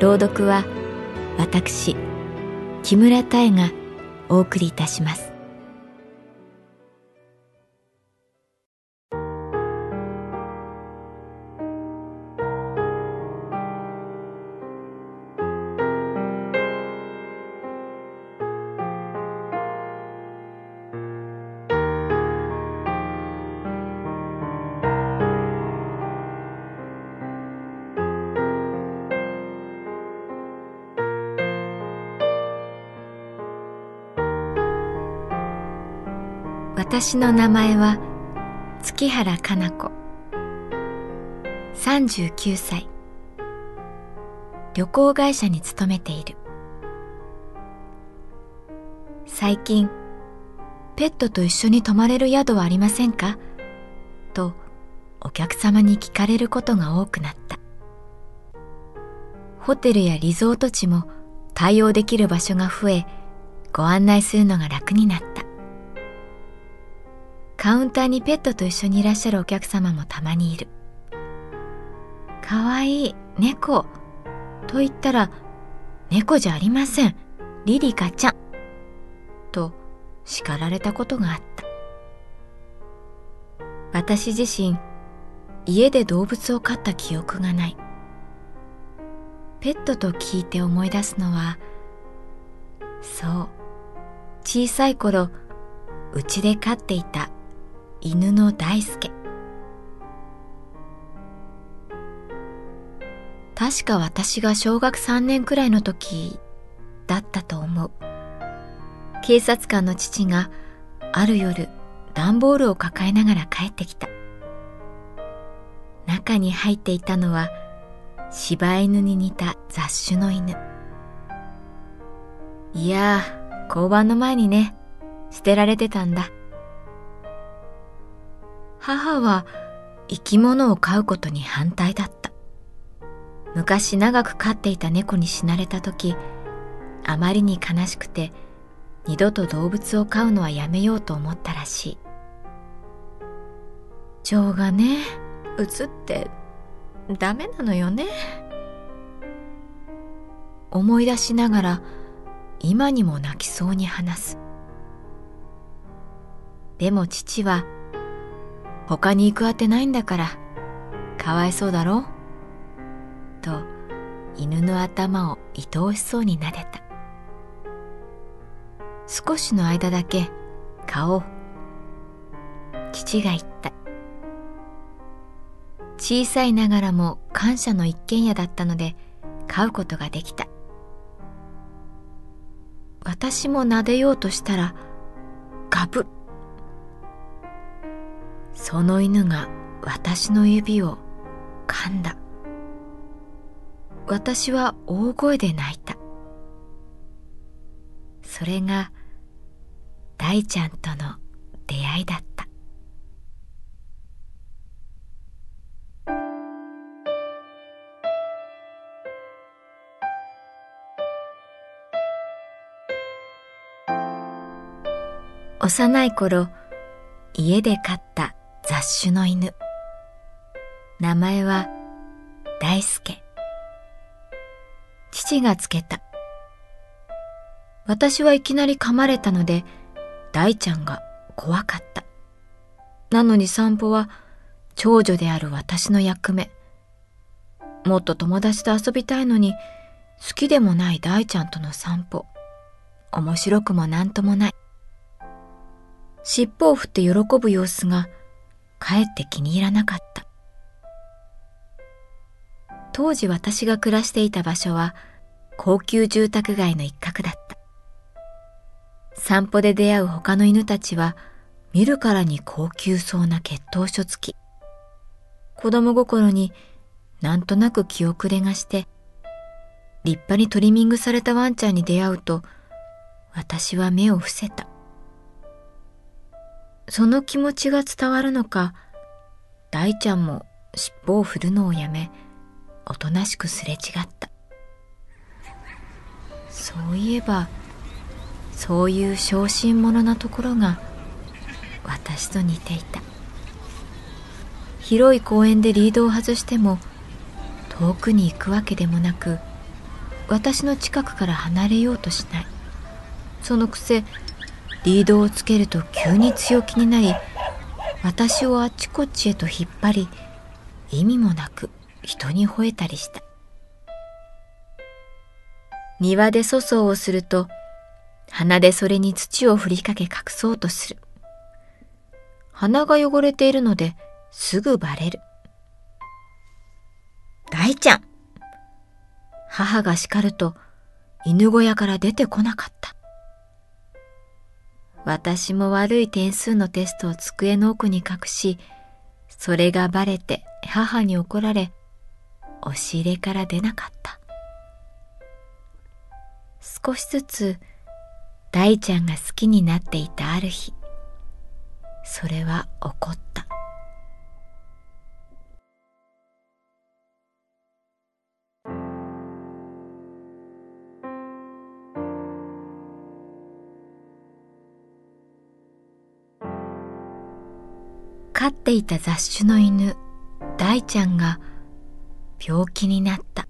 朗読は私木村多江がお送りいたします。私の名前は月原かな子。39歳。旅行会社に勤めている。最近ペットと一緒に泊まれる宿はありませんか？とお客様に聞かれることが多くなった。ホテルやリゾート地も対応できる場所が増えご案内するのが楽になった。カウンターにペットと一緒にいらっしゃるお客様もたまにいる。かわいい、猫。と言ったら、猫じゃありません。リリカちゃん。と叱られたことがあった。私自身、家で動物を飼った記憶がない。ペットと聞いて思い出すのは、そう、小さい頃、うちで飼っていた犬の大輔確か私が小学3年くらいの時だったと思う。警察官の父がある夜段ボールを抱えながら帰ってきた。中に入っていたのは柴犬に似た雑種の犬。いや交番の前にね捨てられてたんだ。母は生き物を飼うことに反対だった。昔長く飼っていた猫に死なれた時、あまりに悲しくて二度と動物を飼うのはやめようと思ったらしい。情がね、うつってダメなのよね。思い出しながら今にも泣きそうに話す。でも父は他に行くあてないんだから、かわいそうだろ？と、犬の頭を愛おしそうに撫でた。少しの間だけ、顔を。父が言った。小さいながらも感謝の一軒家だったので、飼うことができた。私も撫でようとしたら、ガブッその犬が私の指を噛んだ。私は大声で泣いた。それが大ちゃんとの出会いだった。幼い頃家で飼った雑種の犬。名前は大輔。父がつけた。私はいきなり噛まれたので、大ちゃんが怖かった。なのに散歩は長女である私の役目。もっと友達と遊びたいのに、好きでもない大ちゃんとの散歩。面白くもなんともない。尻尾を振って喜ぶ様子が、かえって気に入らなかった。当時私が暮らしていた場所は、高級住宅街の一角だった。散歩で出会う他の犬たちは、見るからに高級そうな血統書付き。子供心になんとなく気遅れがして、立派にトリミングされたワンちゃんに出会うと、私は目を伏せた。その気持ちが伝わるのか、大ちゃんも尻尾を振るのをやめ、おとなしくすれ違った。そういえば、そういう小心者なところが私と似ていた。広い公園でリードを外しても遠くに行くわけでもなく私の近くから離れようとしないそのくせリードをつけると急に強気になり私をあっちこっちへと引っ張り意味もなく人に吠えたりした庭で粗相をすると鼻でそれに土を振りかけ隠そうとする鼻が汚れているのですぐバレる。大ちゃん母が叱ると犬小屋から出てこなかった。私も悪い点数のテストを机の奥に隠し、それがバレて母に怒られ、押し入れから出なかった。少しずつ大ちゃんが好きになっていたある日、それは怒った。ていた雑種の犬、大ちゃんが病気になった。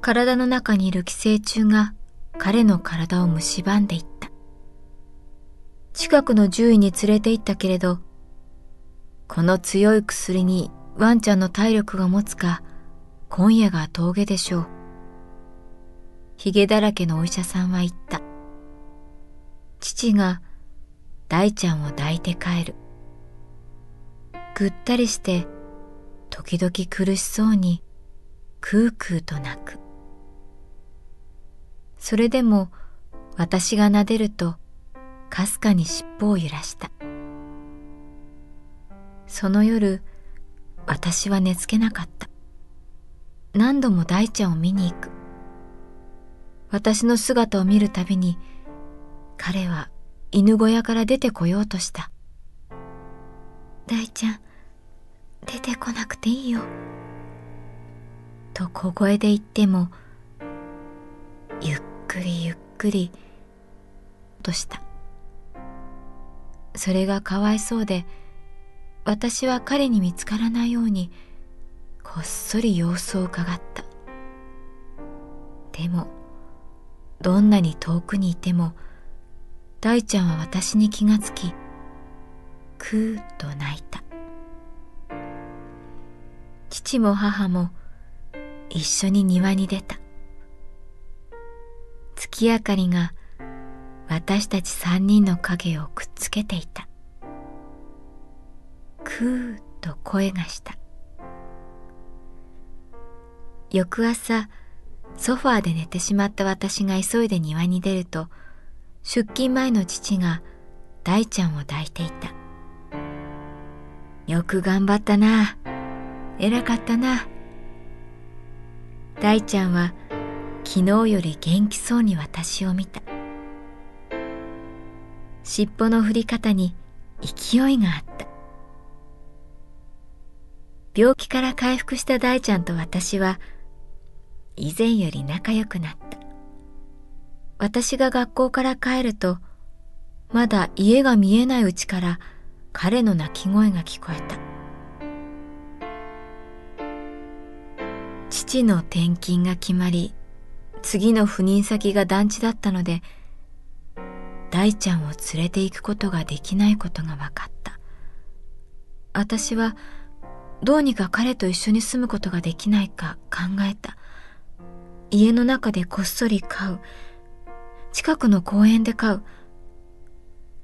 体の中にいる寄生虫が彼の体を蝕んでいった。近くの獣医に連れて行ったけれど、この強い薬にワンちゃんの体力が持つか、今夜が峠でしょう。髭だらけのお医者さんは言った。父が大ちゃんを抱いて帰る。ぐったりして時々苦しそうにクークーと泣く。それでも私が撫でるとかすかに尻尾を揺らした。その夜私は寝つけなかった。何度も大ちゃんを見に行く。私の姿を見るたびに彼は犬小屋から出てこようとした。大ちゃん、出てこなくていいよ。と小声で言っても、ゆっくりゆっくり、とした。それがかわいそうで、私は彼に見つからないように、こっそり様子を伺った。でも、どんなに遠くにいても、大ちゃんは私に気がつき、くーと泣いた。父も母も一緒に庭に出た。月明かりが私たち三人の影をくっつけていた。くーと声がした。翌朝、ソファーで寝てしまった私が急いで庭に出ると、出勤前の父が大ちゃんを抱いていた。よく頑張ったな。偉かったな。大ちゃんは昨日より元気そうに私を見た。尻尾の振り方に勢いがあった。病気から回復した大ちゃんと私は以前より仲良くなった。私が学校から帰るとまだ家が見えないうちから彼の泣き声が聞こえた。父の転勤が決まり、次の赴任先が団地だったので、大ちゃんを連れて行くことができないことが分かった。私はどうにか彼と一緒に住むことができないか考えた。家の中でこっそり飼う。近くの公園で飼う。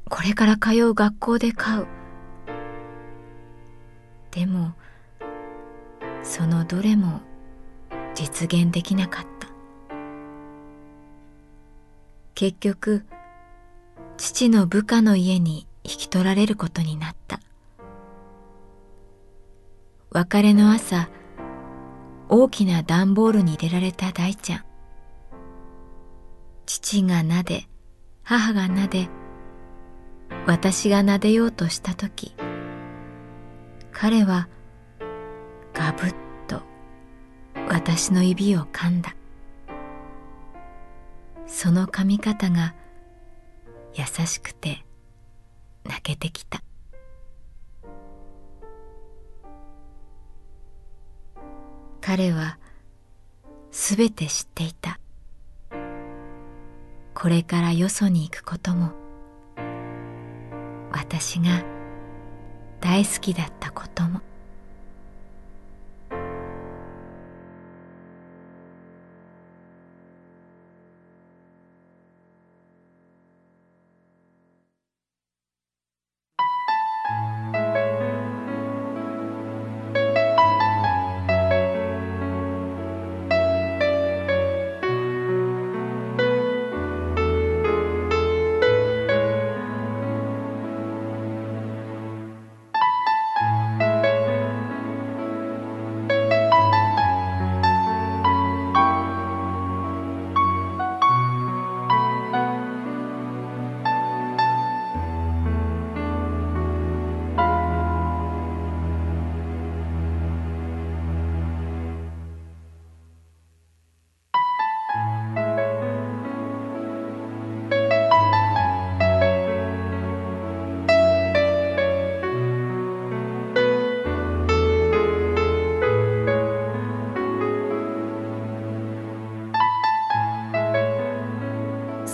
これから通う学校で飼う。でも、そのどれも実現できなかった。結局、父の部下の家に引き取られることになった。別れの朝、大きな段ボールに入れられた大ちゃん。父が撫で、母が撫で、私が撫でようとしたとき、彼はガブッと私の指を噛んだ。その噛み方が優しくて泣けてきた。彼はすべて知っていた。これからよそに行くことも、私が大好きだったことも。